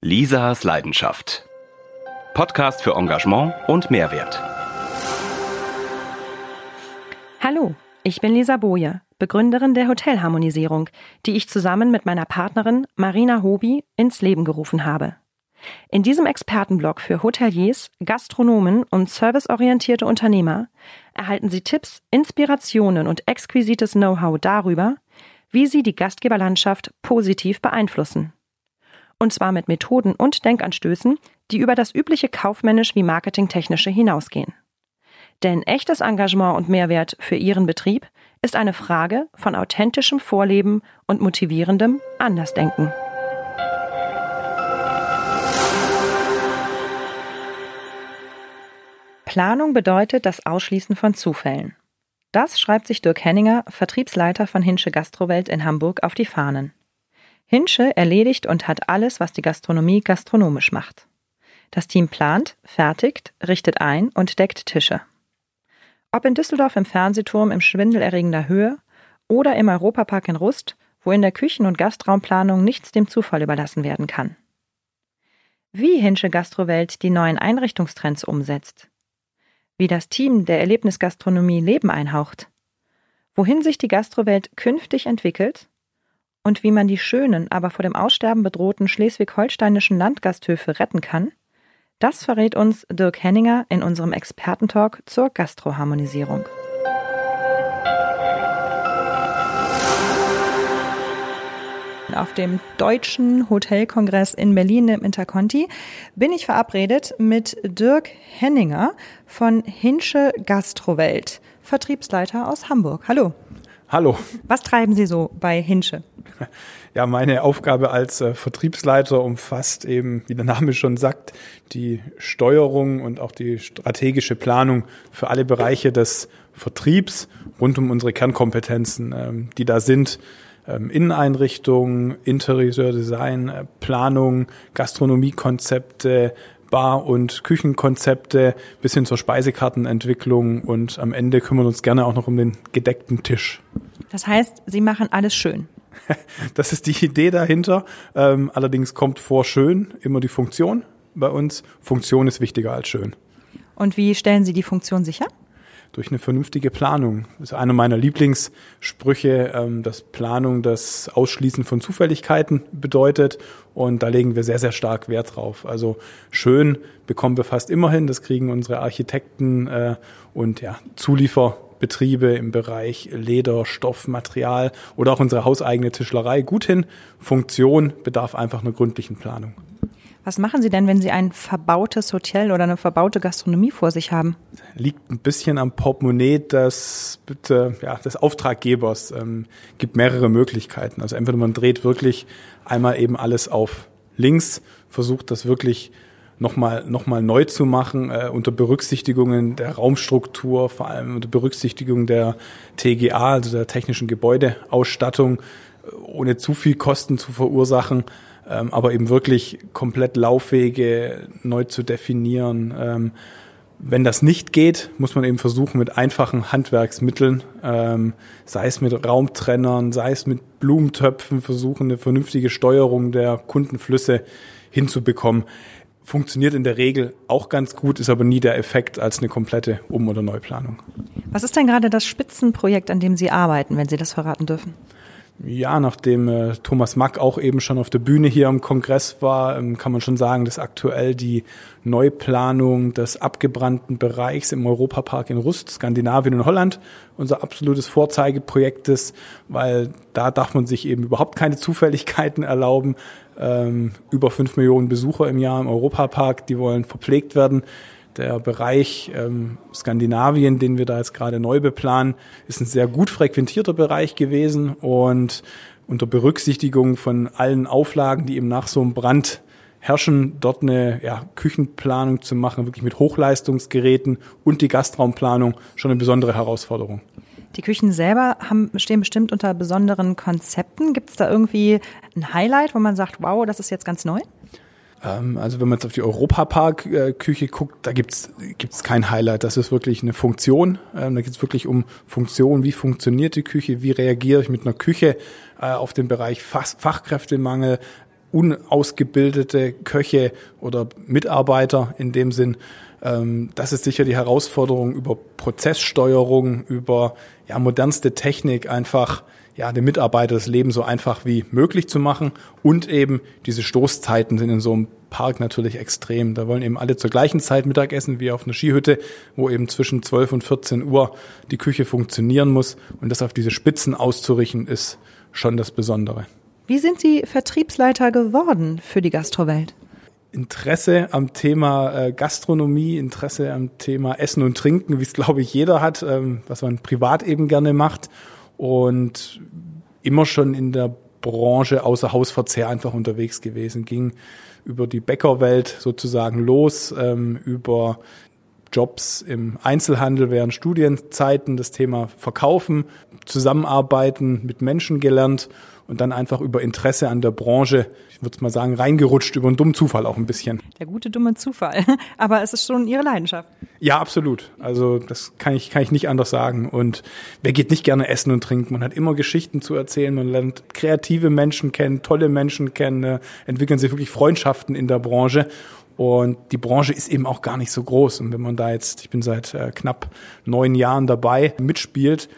Lisas Leidenschaft. Podcast für Engagement und Mehrwert. Hallo, ich bin Lisa Boje, Begründerin der Hotelharmonisierung, die ich zusammen mit meiner Partnerin Marina Hobi ins Leben gerufen habe. In diesem Expertenblog für Hoteliers, Gastronomen und serviceorientierte Unternehmer erhalten Sie Tipps, Inspirationen und exquisites Know-how darüber, wie Sie die Gastgeberlandschaft positiv beeinflussen. Und zwar mit Methoden und Denkanstößen, die über das übliche kaufmännisch wie marketingtechnische hinausgehen. Denn echtes Engagement und Mehrwert für Ihren Betrieb ist eine Frage von authentischem Vorleben und motivierendem Andersdenken. Planung bedeutet das Ausschließen von Zufällen. Das schreibt sich Dirk Henninger, Vertriebsleiter von Hinsche Gastrowelt in Hamburg, auf die Fahnen. Hinsche erledigt und hat alles, was die Gastronomie gastronomisch macht. Das Team plant, fertigt, richtet ein und deckt Tische. Ob in Düsseldorf im Fernsehturm im schwindelerregender Höhe oder im Europapark in Rust, wo in der Küchen- und Gastraumplanung nichts dem Zufall überlassen werden kann. Wie Hinsche Gastrowelt die neuen Einrichtungstrends umsetzt. Wie das Team der Erlebnisgastronomie Leben einhaucht. Wohin sich die Gastrowelt künftig entwickelt und wie man die schönen, aber vor dem Aussterben bedrohten schleswig-holsteinischen Landgasthöfe retten kann, das verrät uns Dirk Henninger in unserem Expertentalk zur Gastroharmonisierung. Auf dem Deutschen Hotelkongress in Berlin im Interconti bin ich verabredet mit Dirk Henninger von Hinsche Gastrowelt, Vertriebsleiter aus Hamburg. Hallo. Hallo. Was treiben Sie so bei Hinsche? Ja, meine Aufgabe als äh, Vertriebsleiter umfasst eben, wie der Name schon sagt, die Steuerung und auch die strategische Planung für alle Bereiche des Vertriebs rund um unsere Kernkompetenzen, ähm, die da sind. Ähm, Inneneinrichtungen, Interieurdesign, äh, Planung, Gastronomiekonzepte, Bar- und Küchenkonzepte bis hin zur Speisekartenentwicklung und am Ende kümmern uns gerne auch noch um den gedeckten Tisch. Das heißt, Sie machen alles schön. Das ist die Idee dahinter. Ähm, allerdings kommt vor schön immer die Funktion bei uns. Funktion ist wichtiger als schön. Und wie stellen Sie die Funktion sicher? Durch eine vernünftige Planung. Das ist einer meiner Lieblingssprüche, ähm, dass Planung das Ausschließen von Zufälligkeiten bedeutet. Und da legen wir sehr, sehr stark Wert drauf. Also schön bekommen wir fast immer hin. Das kriegen unsere Architekten äh, und ja, Zulieferbetriebe im Bereich Leder, Stoff, Material oder auch unsere hauseigene Tischlerei gut hin. Funktion bedarf einfach einer gründlichen Planung. Was machen Sie denn, wenn Sie ein verbautes Hotel oder eine verbaute Gastronomie vor sich haben? Liegt ein bisschen am Portemonnaie des, bitte, ja, des Auftraggebers. Ähm, gibt mehrere Möglichkeiten. Also entweder man dreht wirklich einmal eben alles auf links, versucht das wirklich nochmal noch mal neu zu machen, äh, unter Berücksichtigungen der Raumstruktur, vor allem unter Berücksichtigung der TGA, also der technischen Gebäudeausstattung, ohne zu viel Kosten zu verursachen ähm, aber eben wirklich komplett Laufwege neu zu definieren. Ähm, wenn das nicht geht, muss man eben versuchen, mit einfachen Handwerksmitteln, ähm, sei es mit Raumtrennern, sei es mit Blumentöpfen, versuchen, eine vernünftige Steuerung der Kundenflüsse hinzubekommen. Funktioniert in der Regel auch ganz gut, ist aber nie der Effekt als eine komplette Um- oder Neuplanung. Was ist denn gerade das Spitzenprojekt, an dem Sie arbeiten, wenn Sie das verraten dürfen? Ja, nachdem äh, Thomas Mack auch eben schon auf der Bühne hier am Kongress war, ähm, kann man schon sagen, dass aktuell die Neuplanung des abgebrannten Bereichs im Europapark in Rust, Skandinavien und Holland unser absolutes Vorzeigeprojekt ist, weil da darf man sich eben überhaupt keine Zufälligkeiten erlauben. Ähm, über fünf Millionen Besucher im Jahr im Europapark, die wollen verpflegt werden. Der Bereich ähm, Skandinavien, den wir da jetzt gerade neu beplanen, ist ein sehr gut frequentierter Bereich gewesen und unter Berücksichtigung von allen Auflagen, die eben nach so einem Brand herrschen, dort eine ja, Küchenplanung zu machen, wirklich mit Hochleistungsgeräten und die Gastraumplanung schon eine besondere Herausforderung. Die Küchen selber haben, stehen bestimmt unter besonderen Konzepten. Gibt es da irgendwie ein Highlight, wo man sagt, wow, das ist jetzt ganz neu? Ähm, also wenn man jetzt auf die Europapark-Küche guckt, da gibt's gibt's kein Highlight. Das ist wirklich eine Funktion. Ähm, da geht's wirklich um Funktion. Wie funktioniert die Küche? Wie reagiere ich mit einer Küche äh, auf den Bereich Fachkräftemangel? unausgebildete Köche oder Mitarbeiter in dem Sinn. Ähm, das ist sicher die Herausforderung über Prozesssteuerung, über ja, modernste Technik einfach ja, dem Mitarbeiter das Leben so einfach wie möglich zu machen. Und eben diese Stoßzeiten sind in so einem Park natürlich extrem. Da wollen eben alle zur gleichen Zeit Mittagessen wie auf einer Skihütte, wo eben zwischen 12 und 14 Uhr die Küche funktionieren muss. Und das auf diese Spitzen auszurichten, ist schon das Besondere. Wie sind Sie Vertriebsleiter geworden für die Gastrowelt? Interesse am Thema äh, Gastronomie, Interesse am Thema Essen und Trinken, wie es glaube ich jeder hat, ähm, was man privat eben gerne macht und immer schon in der Branche außer Hausverzehr einfach unterwegs gewesen, ging über die Bäckerwelt sozusagen los, ähm, über Jobs im Einzelhandel während Studienzeiten, das Thema Verkaufen, Zusammenarbeiten mit Menschen gelernt und dann einfach über Interesse an der Branche, ich würde mal sagen, reingerutscht über einen dummen Zufall auch ein bisschen. Der gute dumme Zufall. Aber es ist schon Ihre Leidenschaft. Ja, absolut. Also das kann ich, kann ich nicht anders sagen. Und wer geht nicht gerne essen und trinken? Man hat immer Geschichten zu erzählen, man lernt kreative Menschen kennen, tolle Menschen kennen, äh, entwickeln sich wirklich Freundschaften in der Branche. Und die Branche ist eben auch gar nicht so groß. Und wenn man da jetzt, ich bin seit äh, knapp neun Jahren dabei, mitspielt,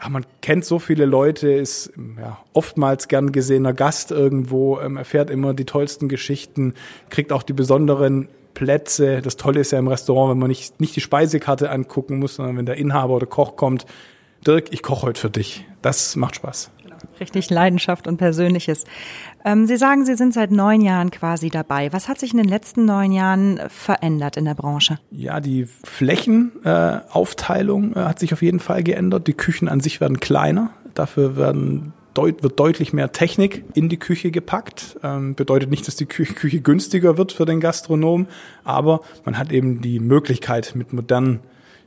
ja, man kennt so viele Leute, ist ja, oftmals gern gesehener Gast irgendwo, ähm, erfährt immer die tollsten Geschichten, kriegt auch die besonderen Plätze. Das Tolle ist ja im Restaurant, wenn man nicht, nicht die Speisekarte angucken muss, sondern wenn der Inhaber oder Koch kommt, Dirk, ich koche heute für dich. Das macht Spaß. Richtig Leidenschaft und Persönliches. Ähm, Sie sagen, Sie sind seit neun Jahren quasi dabei. Was hat sich in den letzten neun Jahren verändert in der Branche? Ja, die Flächenaufteilung äh, hat sich auf jeden Fall geändert. Die Küchen an sich werden kleiner. Dafür werden deut wird deutlich mehr Technik in die Küche gepackt. Ähm, bedeutet nicht, dass die Küche, Küche günstiger wird für den Gastronom, aber man hat eben die Möglichkeit mit modernen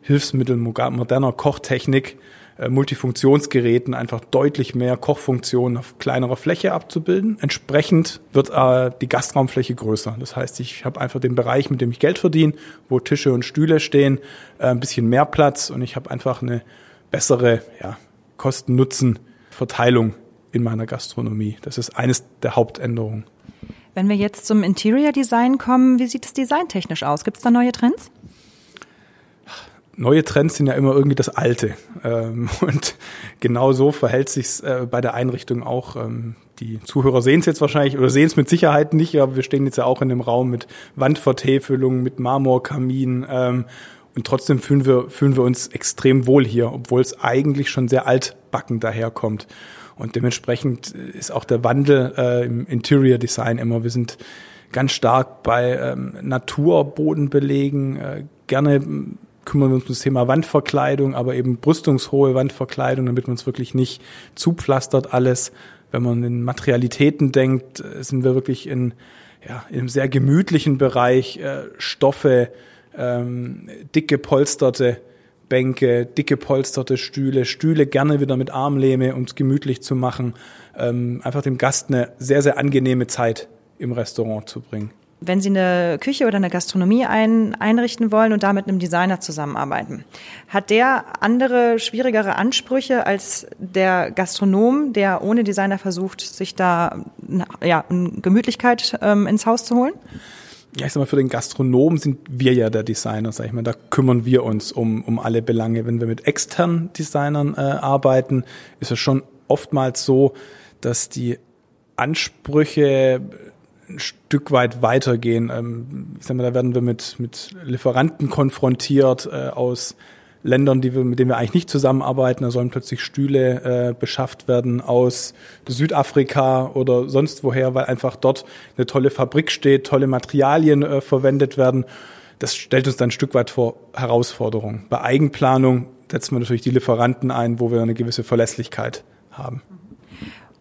Hilfsmitteln, moderner Kochtechnik äh, Multifunktionsgeräten einfach deutlich mehr Kochfunktionen auf kleinerer Fläche abzubilden. Entsprechend wird äh, die Gastraumfläche größer. Das heißt, ich habe einfach den Bereich, mit dem ich Geld verdiene, wo Tische und Stühle stehen, äh, ein bisschen mehr Platz und ich habe einfach eine bessere ja, Kosten-Nutzen-Verteilung in meiner Gastronomie. Das ist eines der Hauptänderungen. Wenn wir jetzt zum Interior Design kommen, wie sieht es designtechnisch aus? Gibt es da neue Trends? Neue Trends sind ja immer irgendwie das Alte. Ähm, und genau so verhält sich äh, bei der Einrichtung auch. Ähm, die Zuhörer sehen es jetzt wahrscheinlich oder sehen es mit Sicherheit nicht, aber wir stehen jetzt ja auch in einem Raum mit Wandvertäfelung, mit Marmorkamin. Ähm, und trotzdem fühlen wir, fühlen wir uns extrem wohl hier, obwohl es eigentlich schon sehr altbacken daherkommt. Und dementsprechend ist auch der Wandel äh, im Interior Design immer. Wir sind ganz stark bei ähm, Naturbodenbelegen, äh, gerne kümmern wir uns um das Thema Wandverkleidung, aber eben brüstungshohe Wandverkleidung, damit man es wirklich nicht zupflastert alles. Wenn man in Materialitäten denkt, äh, sind wir wirklich in, ja, in einem sehr gemütlichen Bereich, äh, Stoffe, ähm, dicke polsterte Bänke, dicke polsterte Stühle, Stühle gerne wieder mit Armlehme, um es gemütlich zu machen, ähm, einfach dem Gast eine sehr, sehr angenehme Zeit im Restaurant zu bringen wenn Sie eine Küche oder eine Gastronomie ein, einrichten wollen und da mit einem Designer zusammenarbeiten, hat der andere, schwierigere Ansprüche als der Gastronom, der ohne Designer versucht, sich da ja, Gemütlichkeit ähm, ins Haus zu holen? Ja, ich sag mal, für den Gastronom sind wir ja der Designer, sag ich mal. Da kümmern wir uns um, um alle Belange. Wenn wir mit externen Designern äh, arbeiten, ist es schon oftmals so, dass die Ansprüche ein Stück weit weitergehen. Ähm, ich sag mal, da werden wir mit, mit Lieferanten konfrontiert äh, aus Ländern, die wir, mit denen wir eigentlich nicht zusammenarbeiten. Da sollen plötzlich Stühle äh, beschafft werden aus Südafrika oder sonst woher, weil einfach dort eine tolle Fabrik steht, tolle Materialien äh, verwendet werden. Das stellt uns dann ein Stück weit vor Herausforderungen. Bei Eigenplanung setzen wir natürlich die Lieferanten ein, wo wir eine gewisse Verlässlichkeit haben.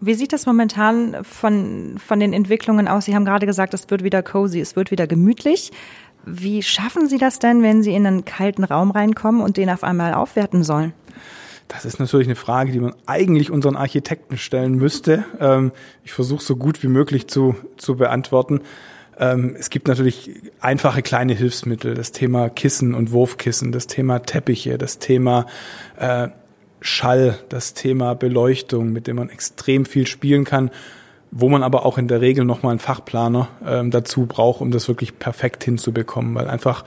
Wie sieht das momentan von, von den Entwicklungen aus? Sie haben gerade gesagt, es wird wieder cozy, es wird wieder gemütlich. Wie schaffen Sie das denn, wenn Sie in einen kalten Raum reinkommen und den auf einmal aufwerten sollen? Das ist natürlich eine Frage, die man eigentlich unseren Architekten stellen müsste. Ähm, ich versuche so gut wie möglich zu, zu beantworten. Ähm, es gibt natürlich einfache kleine Hilfsmittel, das Thema Kissen und Wurfkissen, das Thema Teppiche, das Thema äh, Schall, das Thema Beleuchtung, mit dem man extrem viel spielen kann. wo man aber auch in der Regel nochmal einen Fachplaner ähm, dazu braucht, um das wirklich perfekt hinzubekommen, weil einfach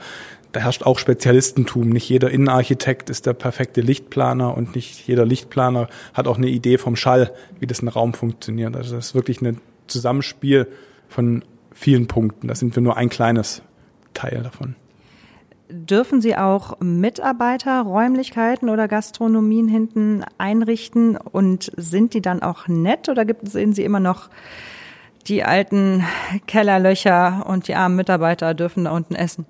da herrscht auch Spezialistentum. Nicht jeder Innenarchitekt ist der perfekte Lichtplaner und nicht jeder Lichtplaner hat auch eine Idee vom Schall, wie das ein Raum funktioniert. Also das ist wirklich ein Zusammenspiel von vielen Punkten. Da sind wir nur ein kleines Teil davon. Dürfen Sie auch Mitarbeiter Räumlichkeiten oder Gastronomien hinten einrichten und sind die dann auch nett oder gibt, sehen Sie immer noch die alten Kellerlöcher und die armen Mitarbeiter dürfen da unten essen?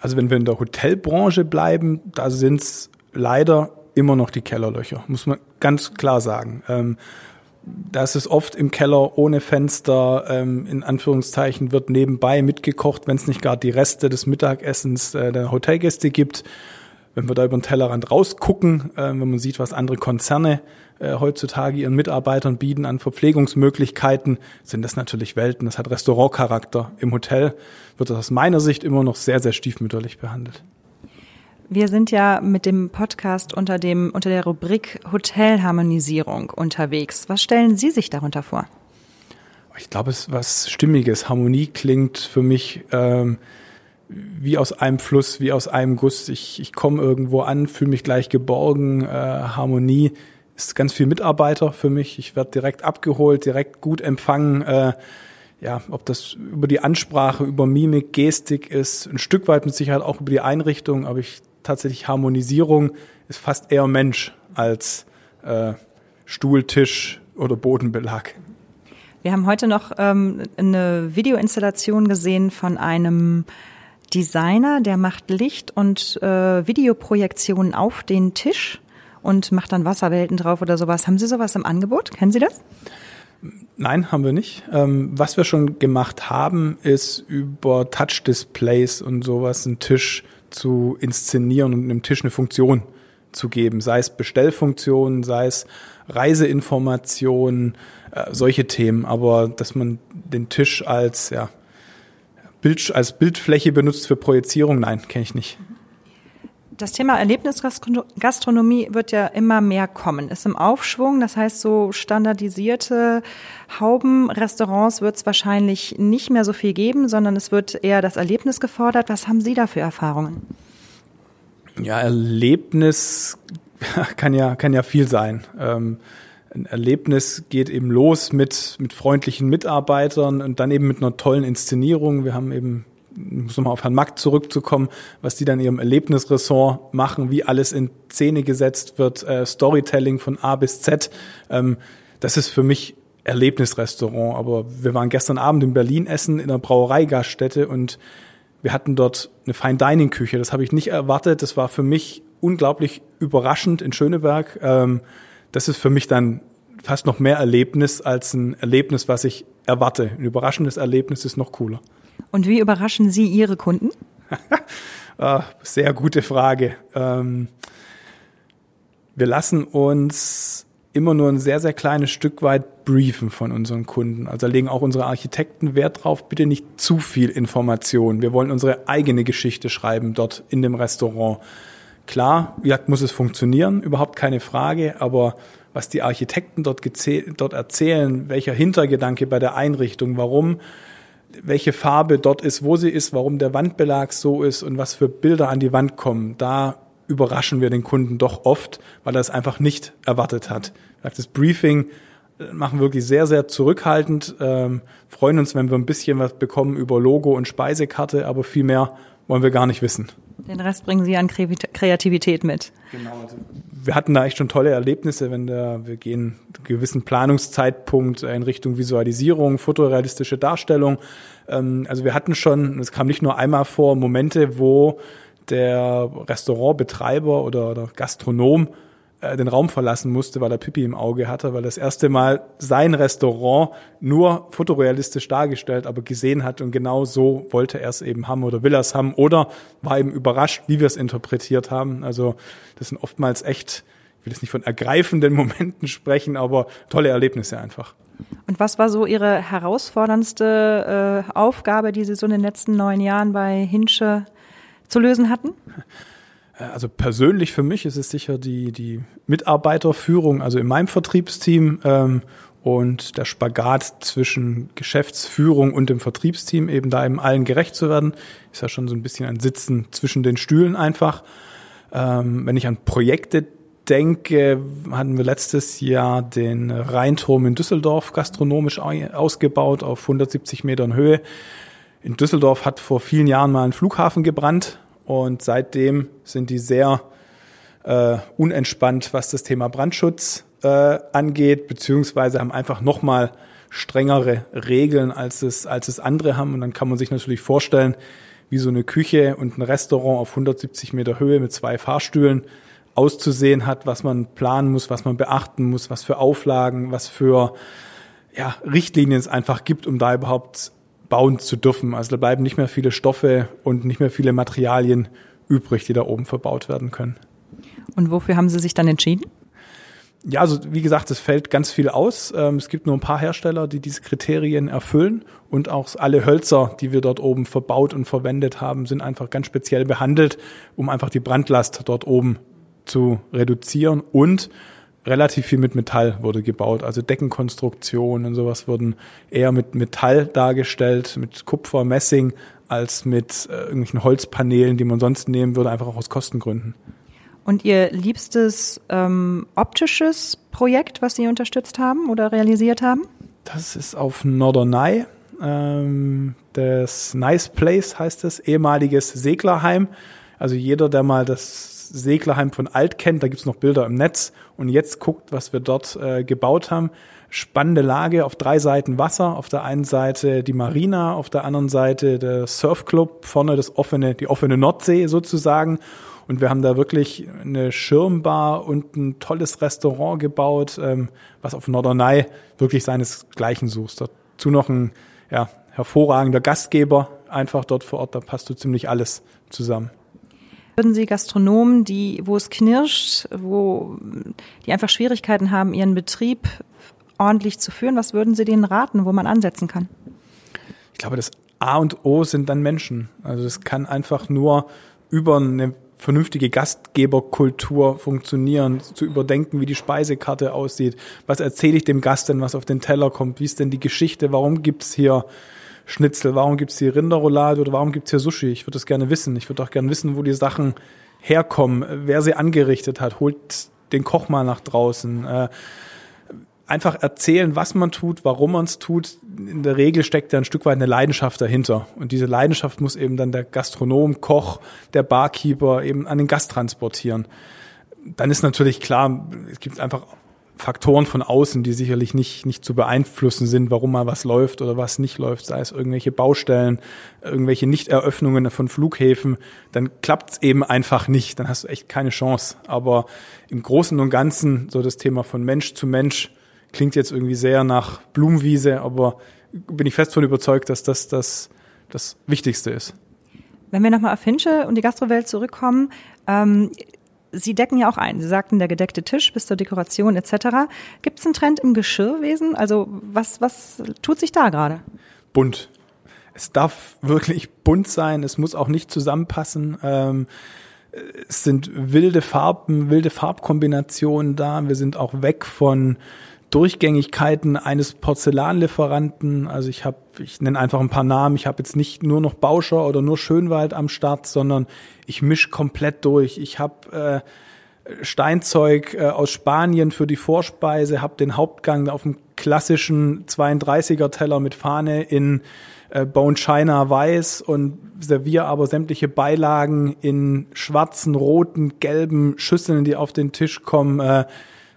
Also wenn wir in der Hotelbranche bleiben, da sind es leider immer noch die Kellerlöcher, muss man ganz klar sagen. Ähm, das ist oft im Keller ohne Fenster, ähm, in Anführungszeichen, wird nebenbei mitgekocht, wenn es nicht gar die Reste des Mittagessens äh, der Hotelgäste gibt. Wenn wir da über den Tellerrand rausgucken, äh, wenn man sieht, was andere Konzerne äh, heutzutage ihren Mitarbeitern bieten an Verpflegungsmöglichkeiten, sind das natürlich Welten. Das hat Restaurantcharakter. Im Hotel wird das aus meiner Sicht immer noch sehr, sehr stiefmütterlich behandelt. Wir sind ja mit dem Podcast unter dem unter der Rubrik Hotelharmonisierung unterwegs. Was stellen Sie sich darunter vor? Ich glaube, es ist was Stimmiges. Harmonie klingt für mich ähm, wie aus einem Fluss, wie aus einem Guss. Ich, ich komme irgendwo an, fühle mich gleich geborgen. Äh, Harmonie ist ganz viel Mitarbeiter für mich. Ich werde direkt abgeholt, direkt gut empfangen. Äh, ja, ob das über die Ansprache, über Mimik, Gestik ist, ein Stück weit mit Sicherheit auch über die Einrichtung, aber ich tatsächlich Harmonisierung ist fast eher Mensch als äh, Stuhl, Tisch oder Bodenbelag. Wir haben heute noch ähm, eine Videoinstallation gesehen von einem Designer, der macht Licht und äh, Videoprojektionen auf den Tisch und macht dann Wasserwelten drauf oder sowas. Haben Sie sowas im Angebot? Kennen Sie das? Nein, haben wir nicht. Ähm, was wir schon gemacht haben, ist über Touch-Displays und sowas einen Tisch zu inszenieren und einem Tisch eine Funktion zu geben, sei es Bestellfunktionen, sei es Reiseinformationen, äh, solche Themen, aber dass man den Tisch als ja, Bild, als Bildfläche benutzt für Projizierung, nein, kenne ich nicht. Das Thema Erlebnisgastronomie wird ja immer mehr kommen, ist im Aufschwung. Das heißt, so standardisierte Haubenrestaurants wird es wahrscheinlich nicht mehr so viel geben, sondern es wird eher das Erlebnis gefordert. Was haben Sie da für Erfahrungen? Ja, Erlebnis kann ja, kann ja viel sein. Ähm, ein Erlebnis geht eben los mit, mit freundlichen Mitarbeitern und dann eben mit einer tollen Inszenierung. Wir haben eben muss nochmal auf Herrn Mack zurückzukommen, was die dann in ihrem Erlebnisressort machen, wie alles in Szene gesetzt wird, äh, Storytelling von A bis Z. Ähm, das ist für mich Erlebnisrestaurant. Aber wir waren gestern Abend in Berlin essen in einer Brauereigaststätte und wir hatten dort eine Fine Dining Küche. Das habe ich nicht erwartet. Das war für mich unglaublich überraschend in Schöneberg. Ähm, das ist für mich dann fast noch mehr Erlebnis als ein Erlebnis, was ich erwarte. Ein überraschendes Erlebnis ist noch cooler. Und wie überraschen Sie Ihre Kunden? Ah, sehr gute Frage. Ähm, wir lassen uns immer nur ein sehr, sehr kleines Stück weit briefen von unseren Kunden. Also legen auch unsere Architekten Wert drauf, bitte nicht zu viel Information. Wir wollen unsere eigene Geschichte schreiben dort in dem Restaurant. Klar, wie muss es funktionieren, überhaupt keine Frage, aber was die Architekten dort, dort erzählen, welcher Hintergedanke bei der Einrichtung, warum welche Farbe dort ist, wo sie ist, warum der Wandbelag so ist und was für Bilder an die Wand kommen, da überraschen wir den Kunden doch oft, weil er es einfach nicht erwartet hat. Das Briefing äh, machen wirklich sehr, sehr zurückhaltend, ähm, freuen uns, wenn wir ein bisschen was bekommen über Logo und Speisekarte, aber viel mehr wollen wir gar nicht wissen. Den Rest bringen Sie an Kreativität mit. Genau. Also wir hatten da echt schon tolle Erlebnisse, wenn der, wir gehen einen gewissen Planungszeitpunkt in Richtung Visualisierung, fotorealistische Darstellung. Ähm, also wir hatten schon, es kam nicht nur einmal vor, Momente, wo der Restaurantbetreiber oder, oder Gastronom äh, den Raum verlassen musste, weil er Pipi im Auge hatte, weil das erste Mal sein Restaurant nur fotorealistisch dargestellt, aber gesehen hat und genau so wollte er es eben haben oder will er es haben oder war eben überrascht, wie wir es interpretiert haben. Also das sind oftmals echt, ich will jetzt nicht von ergreifenden Momenten sprechen, aber tolle Erlebnisse einfach. Und was war so Ihre herausforderndste äh, Aufgabe, die Sie so in den letzten neun Jahren bei Hinsche zu lösen hatten? Äh, also persönlich für mich ist es sicher die, die Mitarbeiterführung, also in meinem Vertriebsteam ähm, und der Spagat zwischen Geschäftsführung und dem Vertriebsteam, eben da eben allen gerecht zu werden, ist ja schon so ein bisschen ein Sitzen zwischen den Stühlen einfach. Ähm, wenn ich an Projekte denke, hatten wir letztes Jahr den Rheinturm in Düsseldorf gastronomisch ausgebaut auf 170 Metern Höhe. In Düsseldorf hat vor vielen Jahren mal ein Flughafen gebrannt und seitdem sind die sehr äh, unentspannt, was das Thema Brandschutz äh, angeht, beziehungsweise haben einfach nochmal strengere Regeln, als es, als es andere haben. Und dann kann man sich natürlich vorstellen, wie so eine Küche und ein Restaurant auf 170 Meter Höhe mit zwei Fahrstühlen auszusehen hat, was man planen muss, was man beachten muss, was für Auflagen, was für ja, Richtlinien es einfach gibt, um da überhaupt bauen zu dürfen. Also da bleiben nicht mehr viele Stoffe und nicht mehr viele Materialien übrig, die da oben verbaut werden können. Und wofür haben Sie sich dann entschieden? Ja, also wie gesagt, es fällt ganz viel aus. Ähm, es gibt nur ein paar Hersteller, die diese Kriterien erfüllen und auch alle Hölzer, die wir dort oben verbaut und verwendet haben, sind einfach ganz speziell behandelt, um einfach die Brandlast dort oben zu reduzieren und relativ viel mit Metall wurde gebaut. Also Deckenkonstruktionen und sowas wurden eher mit Metall dargestellt, mit Kupfer, Messing, als mit äh, irgendwelchen Holzpaneelen, die man sonst nehmen würde, einfach auch aus Kostengründen. Und Ihr liebstes ähm, optisches Projekt, was Sie unterstützt haben oder realisiert haben? Das ist auf Norderney. Ähm, das Nice Place heißt es, ehemaliges Seglerheim. Also jeder, der mal das Seglerheim von Alt kennt, da gibt's noch Bilder im Netz und jetzt guckt, was wir dort äh, gebaut haben. Spannende Lage auf drei Seiten Wasser. Auf der einen Seite die Marina, auf der anderen Seite der Surfclub, vorne das offene, die offene Nordsee sozusagen. Und wir haben da wirklich eine Schirmbar und ein tolles Restaurant gebaut, ähm, was auf Norderney wirklich seinesgleichen sucht. Dazu noch ein ja, hervorragender Gastgeber einfach dort vor Ort, da passt so ziemlich alles zusammen. Würden Sie Gastronomen, die, wo es knirscht, wo die einfach Schwierigkeiten haben, ihren Betrieb ordentlich zu führen, was würden Sie denen raten, wo man ansetzen kann? Ich glaube, das A und O sind dann Menschen. Also es kann einfach nur über eine vernünftige Gastgeberkultur funktionieren, zu überdenken, wie die Speisekarte aussieht. Was erzähle ich dem Gast denn, was auf den Teller kommt? Wie ist denn die Geschichte? Warum gibt's hier Schnitzel? Warum gibt's hier Rinderroulade oder warum gibt's hier Sushi? Ich würde das gerne wissen. Ich würde auch gerne wissen, wo die Sachen herkommen, wer sie angerichtet hat. Holt den Koch mal nach draußen. Äh, einfach erzählen, was man tut, warum man es tut. In der Regel steckt da ein Stück weit eine Leidenschaft dahinter. Und diese Leidenschaft muss eben dann der Gastronom, Koch, der Barkeeper eben an den Gast transportieren. Dann ist natürlich klar, es gibt einfach Faktoren von außen, die sicherlich nicht, nicht zu beeinflussen sind, warum mal was läuft oder was nicht läuft, sei es irgendwelche Baustellen, irgendwelche Nichteröffnungen von Flughäfen, dann klappt es eben einfach nicht, dann hast du echt keine Chance. Aber im Großen und Ganzen so das Thema von Mensch zu Mensch, Klingt jetzt irgendwie sehr nach Blumenwiese, aber bin ich fest von überzeugt, dass das das, das Wichtigste ist. Wenn wir nochmal auf Hinsche und die Gastrowelt zurückkommen, ähm, Sie decken ja auch ein. Sie sagten, der gedeckte Tisch bis zur Dekoration etc. Gibt es einen Trend im Geschirrwesen? Also was, was tut sich da gerade? Bunt. Es darf wirklich bunt sein. Es muss auch nicht zusammenpassen. Ähm, es sind wilde Farben, wilde Farbkombinationen da. Wir sind auch weg von Durchgängigkeiten eines Porzellanlieferanten. Also ich habe, ich nenne einfach ein paar Namen. Ich habe jetzt nicht nur noch Bauscher oder nur Schönwald am Start, sondern ich misch komplett durch. Ich habe äh, Steinzeug äh, aus Spanien für die Vorspeise, habe den Hauptgang auf dem klassischen 32er Teller mit Fahne in äh, Bone China weiß und serviere aber sämtliche Beilagen in schwarzen, roten, gelben Schüsseln, die auf den Tisch kommen. Äh,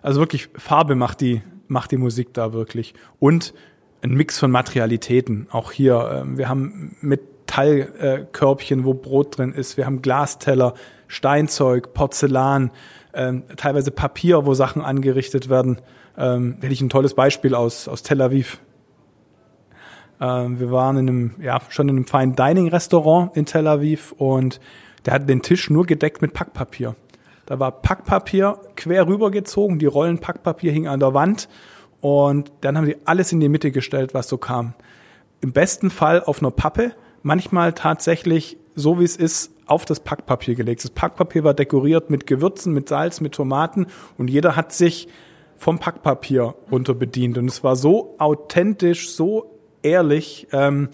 also wirklich Farbe macht die macht die Musik da wirklich. Und ein Mix von Materialitäten. Auch hier, ähm, wir haben Metallkörbchen, wo Brot drin ist. Wir haben Glasteller, Steinzeug, Porzellan, ähm, teilweise Papier, wo Sachen angerichtet werden. Ähm, hätte ich ein tolles Beispiel aus, aus Tel Aviv. wir waren in einem, ja, schon in einem Fine Dining Restaurant in Tel Aviv und der hat den Tisch nur gedeckt mit Packpapier. Da war Packpapier quer rübergezogen, die Rollen Packpapier hingen an der Wand und dann haben sie alles in die Mitte gestellt, was so kam. Im besten Fall auf einer Pappe, manchmal tatsächlich so wie es ist, auf das Packpapier gelegt. Das Packpapier war dekoriert mit Gewürzen, mit Salz, mit Tomaten und jeder hat sich vom Packpapier runter bedient. Und es war so authentisch, so ehrlich, ähm,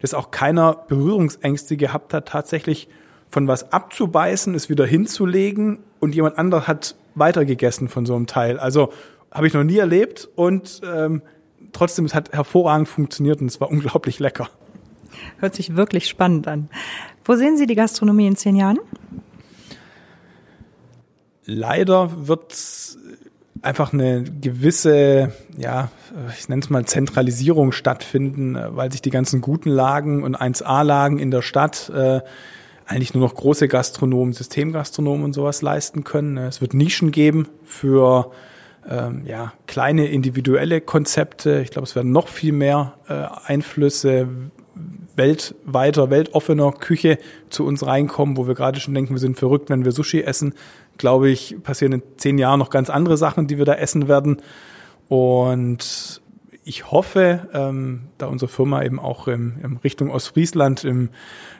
dass auch keiner Berührungsängste gehabt hat, tatsächlich von was abzubeißen, es wieder hinzulegen und jemand anderes hat weitergegessen von so einem Teil. Also habe ich noch nie erlebt und ähm, trotzdem, es hat hervorragend funktioniert und es war unglaublich lecker. Hört sich wirklich spannend an. Wo sehen Sie die Gastronomie in zehn Jahren? Leider wird einfach eine gewisse, ja, ich nenne es mal Zentralisierung stattfinden, weil sich die ganzen guten Lagen und 1A-Lagen in der Stadt äh, eigentlich nur noch große Gastronomen, Systemgastronomen und sowas leisten können. Es wird Nischen geben für ähm, ja, kleine individuelle Konzepte. Ich glaube, es werden noch viel mehr äh, Einflüsse weltweiter, weltoffener Küche zu uns reinkommen, wo wir gerade schon denken, wir sind verrückt, wenn wir Sushi essen. Glaube ich, passieren in zehn Jahren noch ganz andere Sachen, die wir da essen werden. Und ich hoffe, ähm, da unsere Firma eben auch im, im Richtung Ostfriesland, im,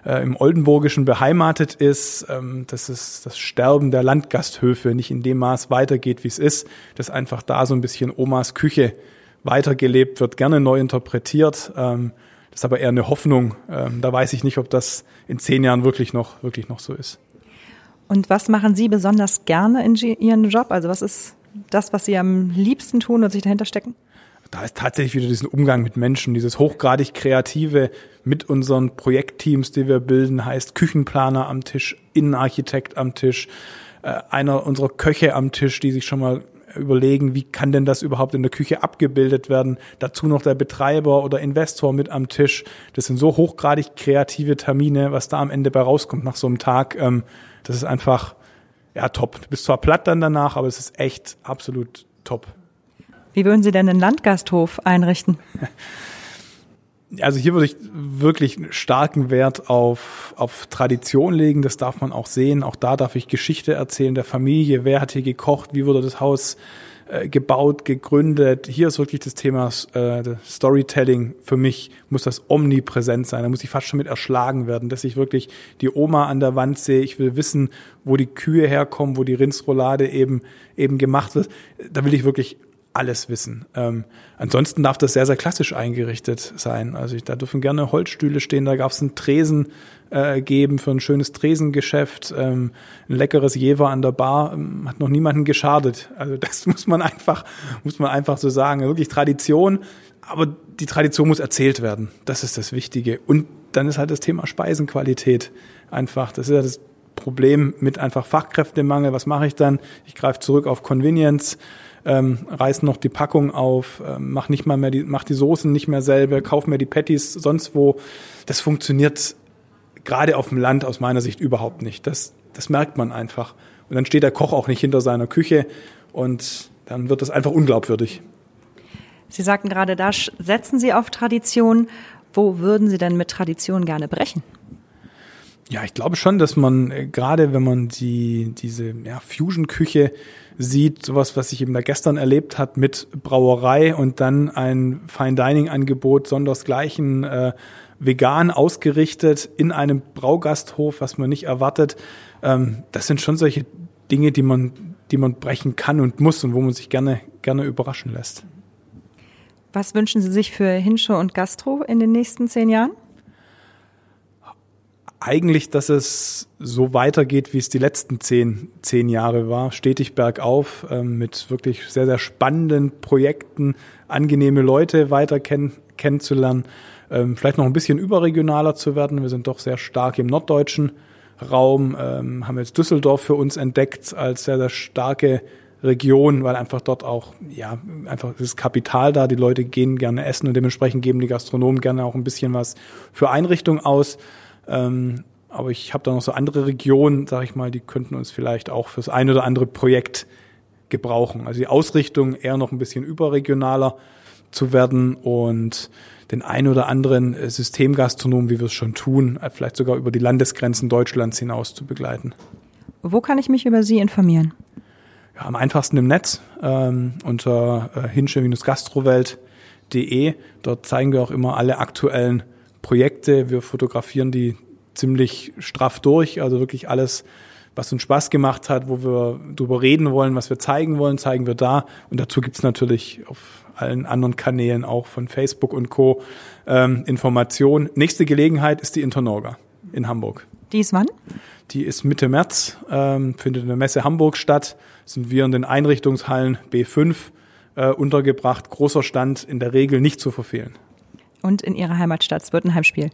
äh, im Oldenburgischen beheimatet ist, ähm, dass es das Sterben der Landgasthöfe nicht in dem Maß weitergeht, wie es ist, dass einfach da so ein bisschen Omas Küche weitergelebt wird, gerne neu interpretiert. Ähm, das ist aber eher eine Hoffnung. Ähm, da weiß ich nicht, ob das in zehn Jahren wirklich noch, wirklich noch so ist. Und was machen Sie besonders gerne in Ihrem Job? Also was ist das, was Sie am liebsten tun und sich dahinter stecken? Da ist tatsächlich wieder diesen Umgang mit Menschen, dieses hochgradig kreative mit unseren Projektteams, die wir bilden, heißt Küchenplaner am Tisch, Innenarchitekt am Tisch, äh, einer unserer Köche am Tisch, die sich schon mal überlegen, wie kann denn das überhaupt in der Küche abgebildet werden. Dazu noch der Betreiber oder Investor mit am Tisch. Das sind so hochgradig kreative Termine, was da am Ende bei rauskommt nach so einem Tag. Ähm, das ist einfach, ja, top. Du bist zwar platt dann danach, aber es ist echt absolut top. Wie würden Sie denn einen Landgasthof einrichten? Also hier würde ich wirklich starken Wert auf, auf Tradition legen. Das darf man auch sehen. Auch da darf ich Geschichte erzählen der Familie. Wer hat hier gekocht? Wie wurde das Haus äh, gebaut, gegründet? Hier ist wirklich das Thema äh, Storytelling. Für mich muss das omnipräsent sein. Da muss ich fast schon mit erschlagen werden, dass ich wirklich die Oma an der Wand sehe. Ich will wissen, wo die Kühe herkommen, wo die Rindsroulade eben, eben gemacht wird. Da will ich wirklich alles wissen. Ähm, ansonsten darf das sehr, sehr klassisch eingerichtet sein. Also ich, da dürfen gerne Holzstühle stehen, da darf es einen Tresen äh, geben für ein schönes Tresengeschäft. Ähm, ein leckeres Jever an der Bar ähm, hat noch niemanden geschadet. Also das muss man einfach, muss man einfach so sagen. Wirklich Tradition, aber die Tradition muss erzählt werden. Das ist das Wichtige. Und dann ist halt das Thema Speisenqualität einfach. Das ist ja das Problem mit einfach Fachkräftemangel. Was mache ich dann? Ich greife zurück auf Convenience ähm, reiß noch die Packung auf, ähm, mach nicht mal mehr die, mach die Soßen nicht mehr selber, kauf mir die Patties sonst wo. Das funktioniert gerade auf dem Land aus meiner Sicht überhaupt nicht. Das, das merkt man einfach. Und dann steht der Koch auch nicht hinter seiner Küche und dann wird das einfach unglaubwürdig. Sie sagten gerade, da setzen Sie auf Tradition. Wo würden Sie denn mit Tradition gerne brechen? Ja, ich glaube schon, dass man äh, gerade, wenn man die diese ja, Fusion-Küche sieht, sowas, was sich eben da gestern erlebt hat mit Brauerei und dann ein Fine Dining Angebot sondersgleichen äh, vegan ausgerichtet in einem Braugasthof, was man nicht erwartet. Ähm, das sind schon solche Dinge, die man, die man brechen kann und muss und wo man sich gerne, gerne überraschen lässt. Was wünschen Sie sich für Hinsche und Gastro in den nächsten zehn Jahren? Eigentlich, dass es so weitergeht, wie es die letzten zehn, zehn Jahre war, stetig bergauf, ähm, mit wirklich sehr, sehr spannenden Projekten, angenehme Leute weiter kenn kennenzulernen, ähm, vielleicht noch ein bisschen überregionaler zu werden. Wir sind doch sehr stark im norddeutschen Raum, ähm, haben jetzt Düsseldorf für uns entdeckt als sehr, sehr starke Region, weil einfach dort auch, ja, einfach das Kapital da, die Leute gehen gerne essen und dementsprechend geben die Gastronomen gerne auch ein bisschen was für Einrichtungen aus. Ähm, aber ich habe da noch so andere Regionen, sage ich mal, die könnten uns vielleicht auch fürs ein oder andere Projekt gebrauchen. Also die Ausrichtung eher noch ein bisschen überregionaler zu werden und den ein oder anderen Systemgastronom, wie wir es schon tun, vielleicht sogar über die Landesgrenzen Deutschlands hinaus zu begleiten. Wo kann ich mich über Sie informieren? Ja, am einfachsten im Netz ähm, unter äh, hinsche-gastrowelt.de. Dort zeigen wir auch immer alle aktuellen Projekte. Wir fotografieren die ziemlich straff durch, also wirklich alles was uns Spaß gemacht hat, wo wir drüber reden wollen, was wir zeigen wollen, zeigen wir da. Und dazu gibt's natürlich auf allen anderen Kanälen auch von Facebook und Co. Ähm, Informationen. Nächste Gelegenheit ist die Internorga in Hamburg. Die ist wann? Die ist Mitte März, ähm, findet in der Messe Hamburg statt. Sind wir in den Einrichtungshallen B5 äh, untergebracht. Großer Stand, in der Regel nicht zu verfehlen. Und in Ihrer Heimatstadt, es wird ein Heimspiel.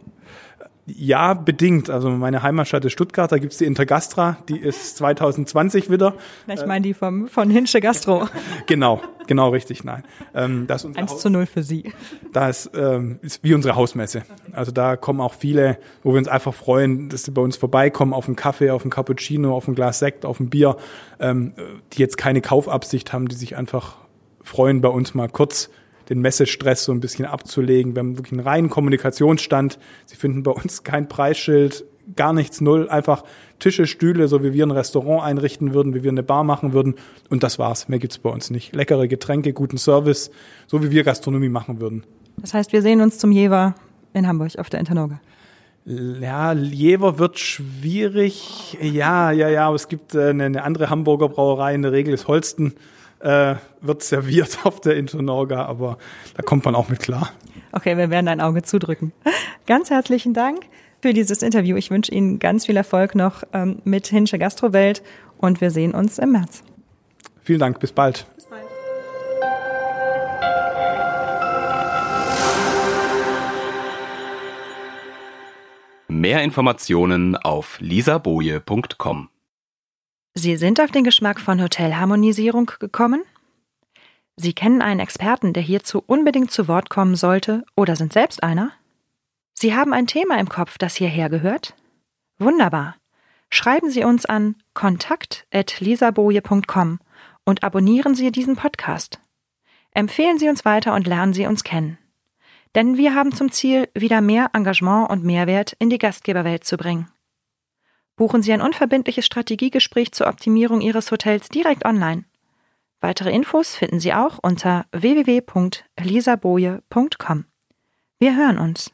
Ja, bedingt. Also meine Heimatstadt ist Stuttgart, da gibt's die Intergastra, die ist 2020 wieder. Ich meine die vom, von Hinsche Gastro. genau, genau richtig, nein. Ähm, das ist 1 zu 0 für Sie. Da ist, ähm, ist wie unsere Hausmesse. Also da kommen auch viele, wo wir uns einfach freuen, dass sie bei uns vorbeikommen auf einen Kaffee, auf einen Cappuccino, auf ein Glas Sekt, auf ein Bier, ähm, die jetzt keine Kaufabsicht haben, die sich einfach freuen, bei uns mal kurz den Messestress so ein bisschen abzulegen. Wir haben wirklich einen reinen Kommunikationsstand. Sie finden bei uns kein Preisschild, gar nichts, null. Einfach Tische, Stühle, so wie wir ein Restaurant einrichten würden, wie wir eine Bar machen würden. Und das war's. Mehr gibt's bei uns nicht. Leckere Getränke, guten Service, so wie wir Gastronomie machen würden. Das heißt, wir sehen uns zum Jever in Hamburg auf der Internoge. Ja, Jever wird schwierig. Ja, ja, ja, aber es gibt äh, eine, eine andere Hamburger Brauerei, in der Regel ist Holsten äh, wird serviert auf der Intonorga, aber da kommt man auch mit klar. Okay, wir werden ein Auge zudrücken. Ganz herzlichen Dank für dieses Interview. Ich wünsche Ihnen ganz viel Erfolg noch ähm, mit Hinsche Gastrowelt und wir sehen uns im März. Vielen Dank, bis bald. Bis bald. Mehr Informationen auf lisaboje.com. Sie sind auf den Geschmack von Hotelharmonisierung gekommen? Sie kennen einen Experten, der hierzu unbedingt zu Wort kommen sollte, oder sind selbst einer? Sie haben ein Thema im Kopf, das hierher gehört? Wunderbar. Schreiben Sie uns an kontakt.lisaboje.com und abonnieren Sie diesen Podcast. Empfehlen Sie uns weiter und lernen Sie uns kennen. Denn wir haben zum Ziel, wieder mehr Engagement und Mehrwert in die Gastgeberwelt zu bringen. Buchen Sie ein unverbindliches Strategiegespräch zur Optimierung Ihres Hotels direkt online. Weitere Infos finden Sie auch unter www.lisaboje.com. Wir hören uns.